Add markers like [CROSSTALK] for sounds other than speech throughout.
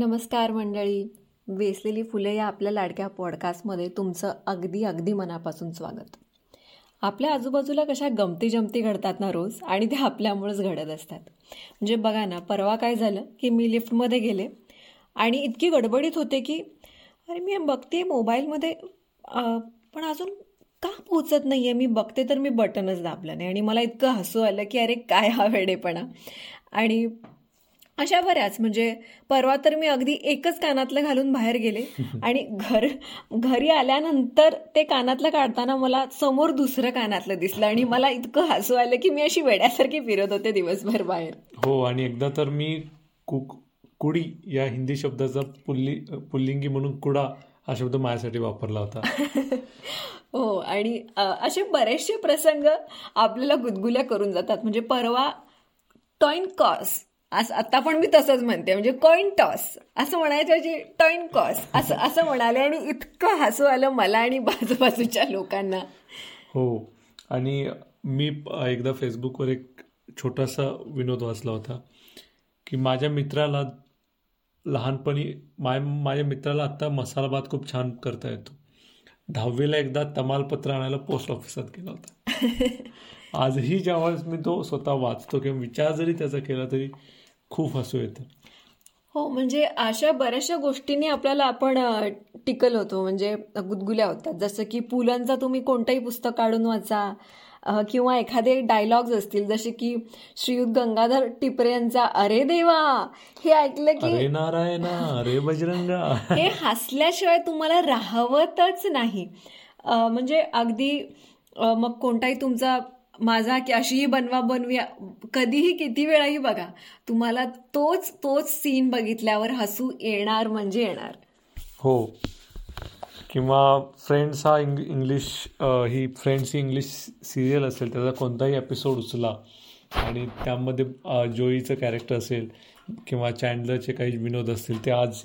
नमस्कार मंडळी. वेसलेली फुले या आपल्या लाडक्या पॉडकास्टमध्ये तुमचं अगदी अगदी मनापासून स्वागत. आपल्या आजूबाजूला कशा गमती जमती घडतात ना रोज आणि ते आपल्यामुळेच घडत असतात. म्हणजे बघा ना परवा काय झालं की मी लिफ्टमध्ये गेले आणि इतकी गडबडीत होते की अरे मी बघते मोबाईलमध्ये पण अजून का पोचत नाही आहे मी बघते तर मी बटनच दाबलं नाही आणि मला इतकं हसू आलं की अरे काय हा वेडेपणा. आणि अशा बऱ्याच म्हणजे परवा तर मी अगदी एकच कानातलं घालून बाहेर गेले. [LAUGHS] आणि घर घरी आल्यानंतर ते कानातलं काढताना मला समोर दुसरं कानातलं दिसलं आणि मला इतकं हसू आलं की मी अशी वेड्यासारखी फिरत होते दिवसभर बाहेर. हो आणि एकदा तर मी कुक कुडी या हिंदी शब्दाचा पुल्ली पुल्लिंगी म्हणून कुडा हा शब्द माझ्यासाठी वापरला होता. [LAUGHS] हो आणि असे बरेचसे प्रसंग आपल्याला गुदगुल्या करून जातात. म्हणजे परवा टॉईन कॉस असं आता पण मी तसंच म्हणते म्हणजे कॉईन टॉस असं म्हणायचं टॉईन कॉस असं असं म्हणाले आणि इतकं हसू आलं मला आणि बाजूबाजूच्या लोकांना. हो. आणि मी एकदा फेसबुकवर एक छोटासा विनोद वाचला होता की माझ्या मित्राला लहानपणी माय माझ्या मित्राला आत्ता मसाला भात खूप छान करता येतो. दहावीला एकदा तमालपत्र आणायला पोस्ट ऑफिसात गेला होता. [LAUGHS] आजही जेव्हा मी तो स्वतः वाचतो किंवा विचार जरी त्याचा केला तरी खूप हसू येतं. हो म्हणजे अशा बऱ्याचशा गोष्टींनी आपल्याला आपण टिकल होतो. म्हणजे गुदगुल्या होतात. जसं की पुलांचा तुम्ही कोणतंही पुस्तक काढून वाचा किंवा एखादे डायलॉग्स असतील जसे की श्रीयुत गंगाधर टिपरे यांचा अरे देवा! हे ऐकलं की अरे नारायण अरे बजरंगा. [LAUGHS] हे हसल्याशिवाय तुम्हाला राहवतच नाही. म्हणजे अगदी मग कोणताही तुमचा माझा की अशीही बनवा बनवी कधीही किती वेळाही बघा. तुम्हाला तोच तोच सीन बघितल्यावर हसू येणार म्हणजे येणार. हो. किंवा फ्रेंड्स हा इंग इंग्लिश ही फ्रेंड्स ही इंग्लिश सिरियल असेल त्याचा कोणताही एपिसोड उचला आणि त्यामध्ये जोईचं कॅरेक्टर असेल किंवा चॅन्डलरचे काही विनोद असतील ते आज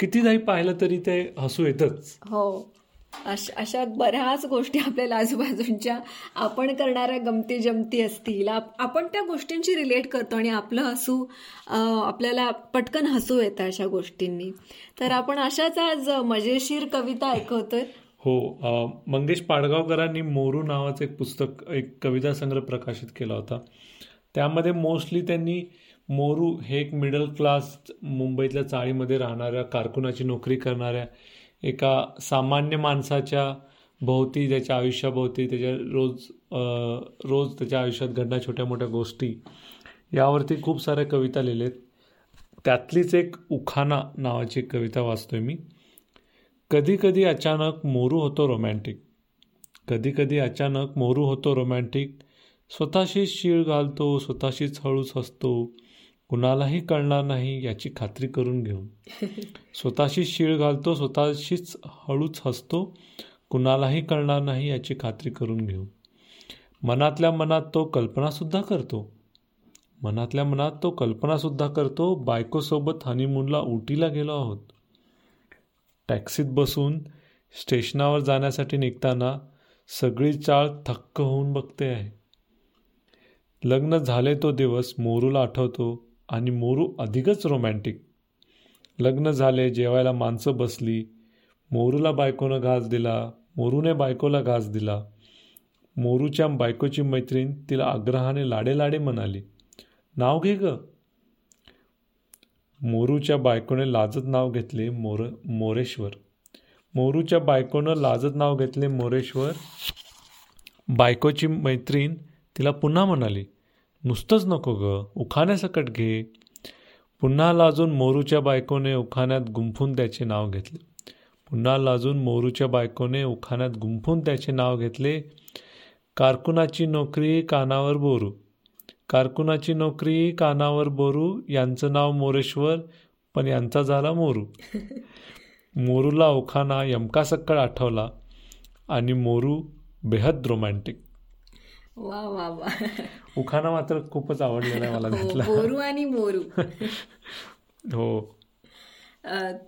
कितीदाही पाहिलं तरी ते हसू येतच. हो. अशा बऱ्याच गोष्टी आपल्याला आजूबाजूंच्या आपण करणाऱ्या गमती जमती असतील आपण त्या गोष्टींशी रिलेट करतो आणि आपलं हसू आपल्याला पटकन हसू येतं अशा गोष्टींनी. तर आपण अशाच आज मजेशीर कविता ऐकवतोय. हो मंगेश पाडगावकरांनी मोरू नावाचं एक पुस्तक एक कविता संग्रह प्रकाशित केला होता. त्यामध्ये मोस्टली त्यांनी मोरू हे एक मिडल क्लास मुंबईतल्या चाळीमध्ये राहणाऱ्या कारकुनाची नोकरी करणाऱ्या एका सामान्य माणसाच्या भोवती त्याच्या आयुष्याभोवती त्याच्या रोज रोज त्याच्या आयुष्यात घडणाऱ्या छोट्या मोठ्या गोष्टी यावरती खूप साऱ्या कविता लिहिलेत. त्यातलीच एक उखाना नावाची कविता वाचतोय मी. कधी कधी अचानक मोरू होतो रोमॅन्टिक कधी कधी अचानक मोरू होतो रोमॅन्टिक स्वतःशीच शीळ घालतो स्वतःशीच हळूच हसतो. कुणालाही कळणार नाही याची खात्री करून घेऊन. [LAUGHS] स्वतःशीच शीळ घालतो स्वतःशीच हळूच हसतो कुणालाही कळणार नाही याची खात्री करून घेऊन. मनातल्या मनात तो कल्पनासुद्धा करतो. मनातल्या मनात तो कल्पनासुद्धा करतो बायकोसोबत हनीमूनला उटीला गेलो आहोत. टॅक्सीत बसून स्टेशनावर जाण्यासाठी निघताना सगळी चाळ थक्क होऊन बघते आहे. लग्न झाले तो दिवस मोरूला आठवतो. आणि मोरू अधिकच रोमॅन्टिक लग्न झाले जेवायला माणसं बसली मोरूला बायकोनं घास दिला मोरूने बायकोला घास दिला. मोरूच्या बायकोची मैत्रीण तिला आग्रहाने लाडे लाडे म्हणाली नाव घे ग. मोरूच्या बायकोने लाजत नाव घेतले मोर मोरेश्वर. मोरूच्या बायकोनं लाजत नाव घेतले मोरेश्वर. बायकोची मैत्रीण तिला पुन्हा म्हणाली नुसतंच नको ग. उखाण्यासकट घे. पुन्हा लाजून मोरूच्या बायकोने उखाण्यात गुंफून त्याचे नाव घेतले. पुन्हा लाजून मोरूच्या बायकोने उखाण्यात गुंफून त्याचे नाव घेतले. कारकुनाची नोकरी कानावर बोरू. कारकुनाची नोकरी कानावर बोरू. यांचं नाव मोरेश्वर पण यांचा झाला मोरू. मोरूला उखाना यमकासक्कड आठवला आणि मोरू बेहद रोमॅन्टिक वा वा वा. उखाणा मात्र खूपच आवडलेला आहे मला हो, बोरू आणि मोरू. [LAUGHS] हो.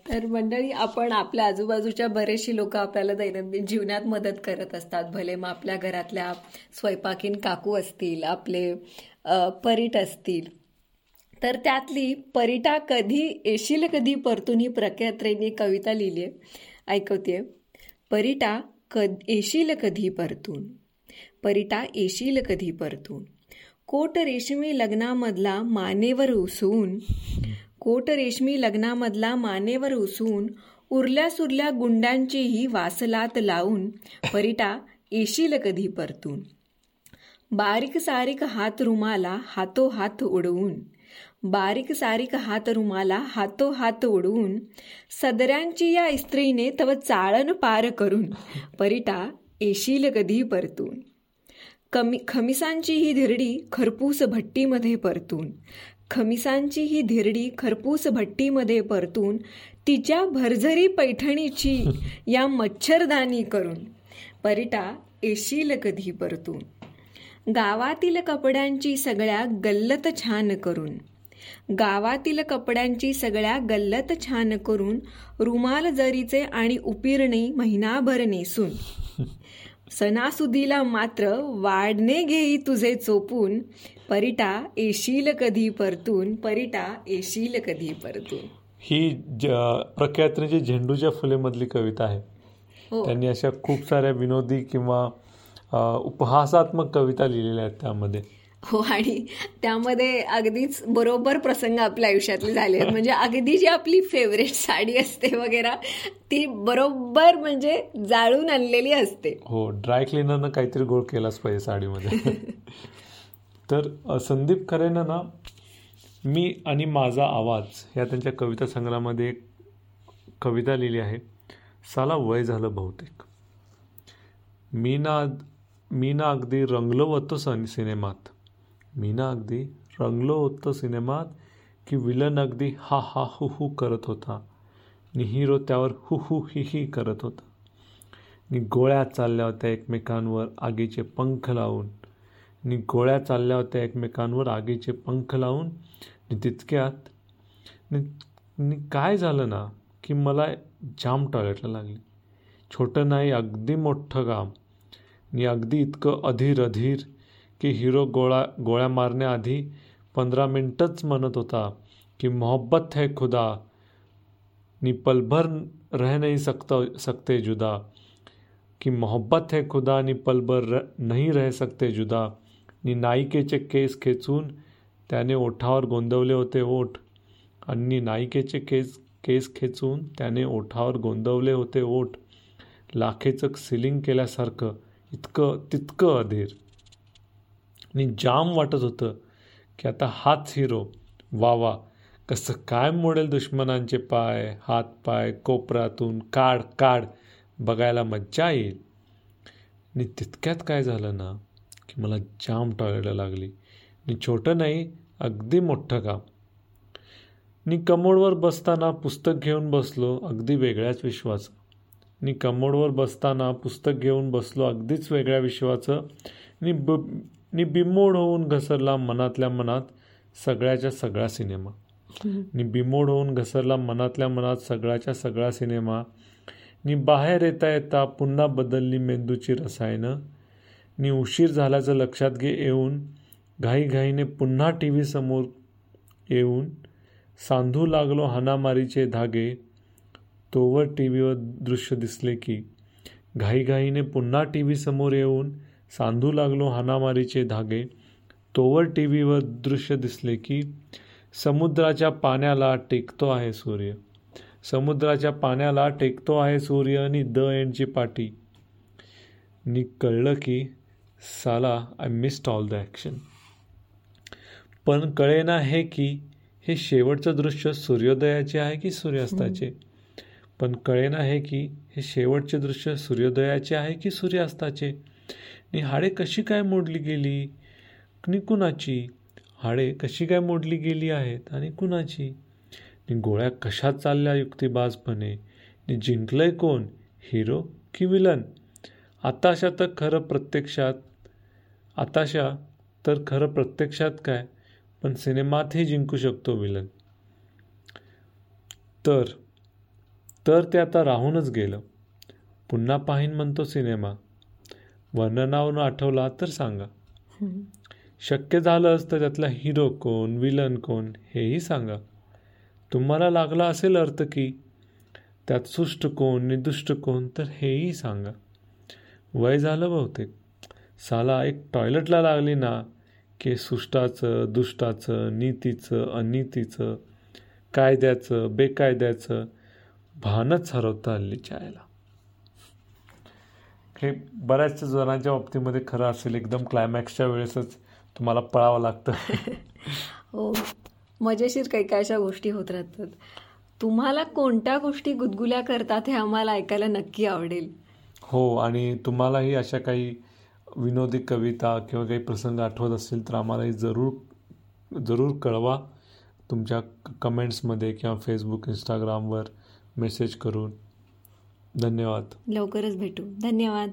तर मंडळी आपण आपल्या आजूबाजूच्या बरेचशी लोक आपल्याला दैनंदिन जीवनात मदत करत असतात. भले मग आपल्या घरातल्या स्वयंपाकीन काकू असतील आपले परीट असतील. तर त्यातली परिटा कधी येशील कधी परतून ही प्रख्यात्रेने कविता लिहिली आहे ऐकवते परिटा कद येशील कधी परतून? परिटा येशील कधी परतून? कोट रेशमी लग्नामधला मानेवर उसवून कोट रेशमी लग्नामधला मानेवर उसवून उरल्या सुरल्या गुंडांचीही वासलात लावून परिटा येशील कधी परतून? बारीक सारीक हात रुमाला हातो हात उडवून बारीक सारीक हात रुमाला हातो हात उडवून सदऱ्यांची या स्त्रीने तव चाळण पार करून परिटा येशील कधी परतून. कमी खमिसांची ही धिरडी खरपूस भट्टीमध्ये परतून. खमिसांची ही धिरडी खरपूस भट्टीमध्ये परतून तिच्या भरझरी पैठणीची [LAUGHS] या मच्छरदानी करून. परिटा येशील कधी परतून. गावातील कपड्यांची सगळ्या गल्लत छान करून. गावातील कपड्यांची सगळ्या गल्लत छान करून रुमाल जरीचे आणि उपिरणे महिनाभर नेसून. सणासुदीला मात्र वाढणे घेई तुझे चोपून. परिटा येशील कधी परतून परिटा येशील कधी परतून. ही ज प्रख्यात्रीची झेंडूच्या फुलेमधली कविता आहे हो. त्यांनी अशा खूप साऱ्या विनोदी किंवा उपहासात्मक कविता लिहिलेल्या आहेत त्यामध्ये. हो आणि त्यामध्ये अगदीच बरोबर प्रसंग आपल्या आयुष्यातले झाले आहेत. म्हणजे अगदी जी आपली फेवरेट साडी असते वगैरे ती बरोबर म्हणजे जाळून आणलेली असते. हो ड्राय क्लिनरनं काहीतरी गोळ केलाच पाहिजे साडीमध्ये. तर संदीप खरेनं ना मी आणि माझा आवाज या त्यांच्या कविता संग्रहामध्ये एक कविता लिहिली आहे. साला वय झालं बहुतेक. मी ना मी ना अगदी रंगलो होतो सन सिनेमात. मी ना अगदी रंगलो होतो सिनेमात की विलन अगदी हा हा हु हु करत होता. आणि हिरो त्यावर हु हु ही ही करत होता. आणि गोळ्या चालल्या होत्या एकमेकांवर आगीचे पंख लावून. आणि गोळ्या चालल्या होत्या एकमेकांवर आगीचे पंख लावून. आणि तितक्यात आणि काय झालं ना की मला जाम टॉयलेटला लागली. छोटं नाही अगदी मोठं काम. आणि अगदी इतकं अधीर अधीर. की हिरो गोळा गोळ्या मारण्याआधी पंधरा मिनटंच म्हणत होता की मोहब्बत है खुदा नी पलभर रह नाही सकता सकते जुदा. की मोहब्बत है खुदा नी पलभर र, नहीं रह सकते जुदा. नी नायिकेचे केस खेचून त्याने ओठावर गोंदवले होते ओठ. आणि नायिकेचे केस केस खेचून त्याने ओठावर गोंदवले होते ओठ. लाखेचं सिलिंग केल्यासारखं इतकं तितकं अधीर. आणि जाम वाटत होतं की आता हाच हिरो वा वा कसं काय मोडेल दुश्मनांचे पाय हात पाय कोपरातून काढ काढ बघायला मज्जा येईल. आणि तितक्यात काय झालं ना की मला जाम टॉयलेटला लागली. आणि छोटं नाही अगदी मोठं काम. मी कमोडवर बसताना पुस्तक घेऊन बसलो अगदी वेगळ्याच विश्वाचं. मी कमोडवर बसताना पुस्तक घेऊन बसलो अगदीच वेगळ्या विश्वाचं. आणि ब आणि बिमोड होऊन घसरला मनातल्या मनात सगळ्याच्या सगळा सिनेमा. आणि बिमोड होऊन घसरला मनातल्या मनात सगळ्याच्या सगळा सिनेमा. नि बाहेर येता येता पुन्हा बदलली मेंदूची रसायनं. नि उशीर झाल्याचं लक्षात घे येऊन घाईघाईने पुन्हा टी व्ही समोर येऊन सांधू लागलो हाणामारीचे धागे. तोवर टी व्हीवर दृश्य दिसले की घाईघाईने पुन्हा टी व्ही समोर येऊन सांधू लागलो हाणामारीचे धागे. तोवर टी व्हीवर दृश्य दिसले की समुद्राच्या पाण्याला टेकतो आहे सूर्य. समुद्राच्या पाण्याला टेकतो आहे सूर्य आणि द एंडची पाटी. नी कळलं की साला I missed all the action पण कळेना हे की हे शेवटचं दृश्य सूर्योदयाचे आहे की सूर्यास्ताचे? पण कळेना हे की हे शेवटचे दृश्य सूर्योदयाचे आहे की सूर्यास्ताचे? आणि हाडे कशी काय मोडली गेली? आणि कुणाची? हाडे कशी काय मोडली गेली आहेत आणि कुणाची? नि गोळ्या कशा चालल्या युक्तिबाजपणे? नि जिंकलंय कोण? हिरो की विलन? आताशा तर खरं प्रत्यक्षात आताशा तर खरं प्रत्यक्षात काय? पण सिनेमातही जिंकू शकतो विलन. तर तर ते आता राहूनच गेलं. पुन्हा पाहीन म्हणतो सिनेमा. वर्णनावरून आठवला तर सांगा. शक्य झालंच तर त्यातला हिरो कोण विलन कोण हेही सांगा. तुम्हाला लागला असेल अर्थ की त्यात सुष्ट कोण निर्दुष्ट कोण तर हेही सांगा. वय झालं बहुतेक. साला एक टॉयलेटला लागली ना की सुष्टाचं दुष्टाचं नीतीचं अनितीचं कायद्याचं बेकायद्याचं भानच हरवतं हल्लीच्या आयला हे बऱ्याचशा जणांच्या बाबतीमध्ये खरं असेल एकदम क्लायमॅक्सच्या वेळेसच तुम्हाला पळावं लागतं. [LAUGHS] हो मजेशीर काही काय अशा गोष्टी होत राहतात. तुम्हाला कोणत्या गोष्टी गुदगुल्या करतात हे आम्हाला ऐकायला नक्की आवडेल. हो आणि तुम्हालाही अशा काही विनोदी कविता किंवा काही प्रसंग आठवत असतील तर आम्हालाही जरूर जरूर कळवा. तुमच्या कमेंट्समध्ये किंवा फेसबुक इंस्टाग्रामवर मेसेज करून. धन्यवाद. लवकरच भेटू. धन्यवाद.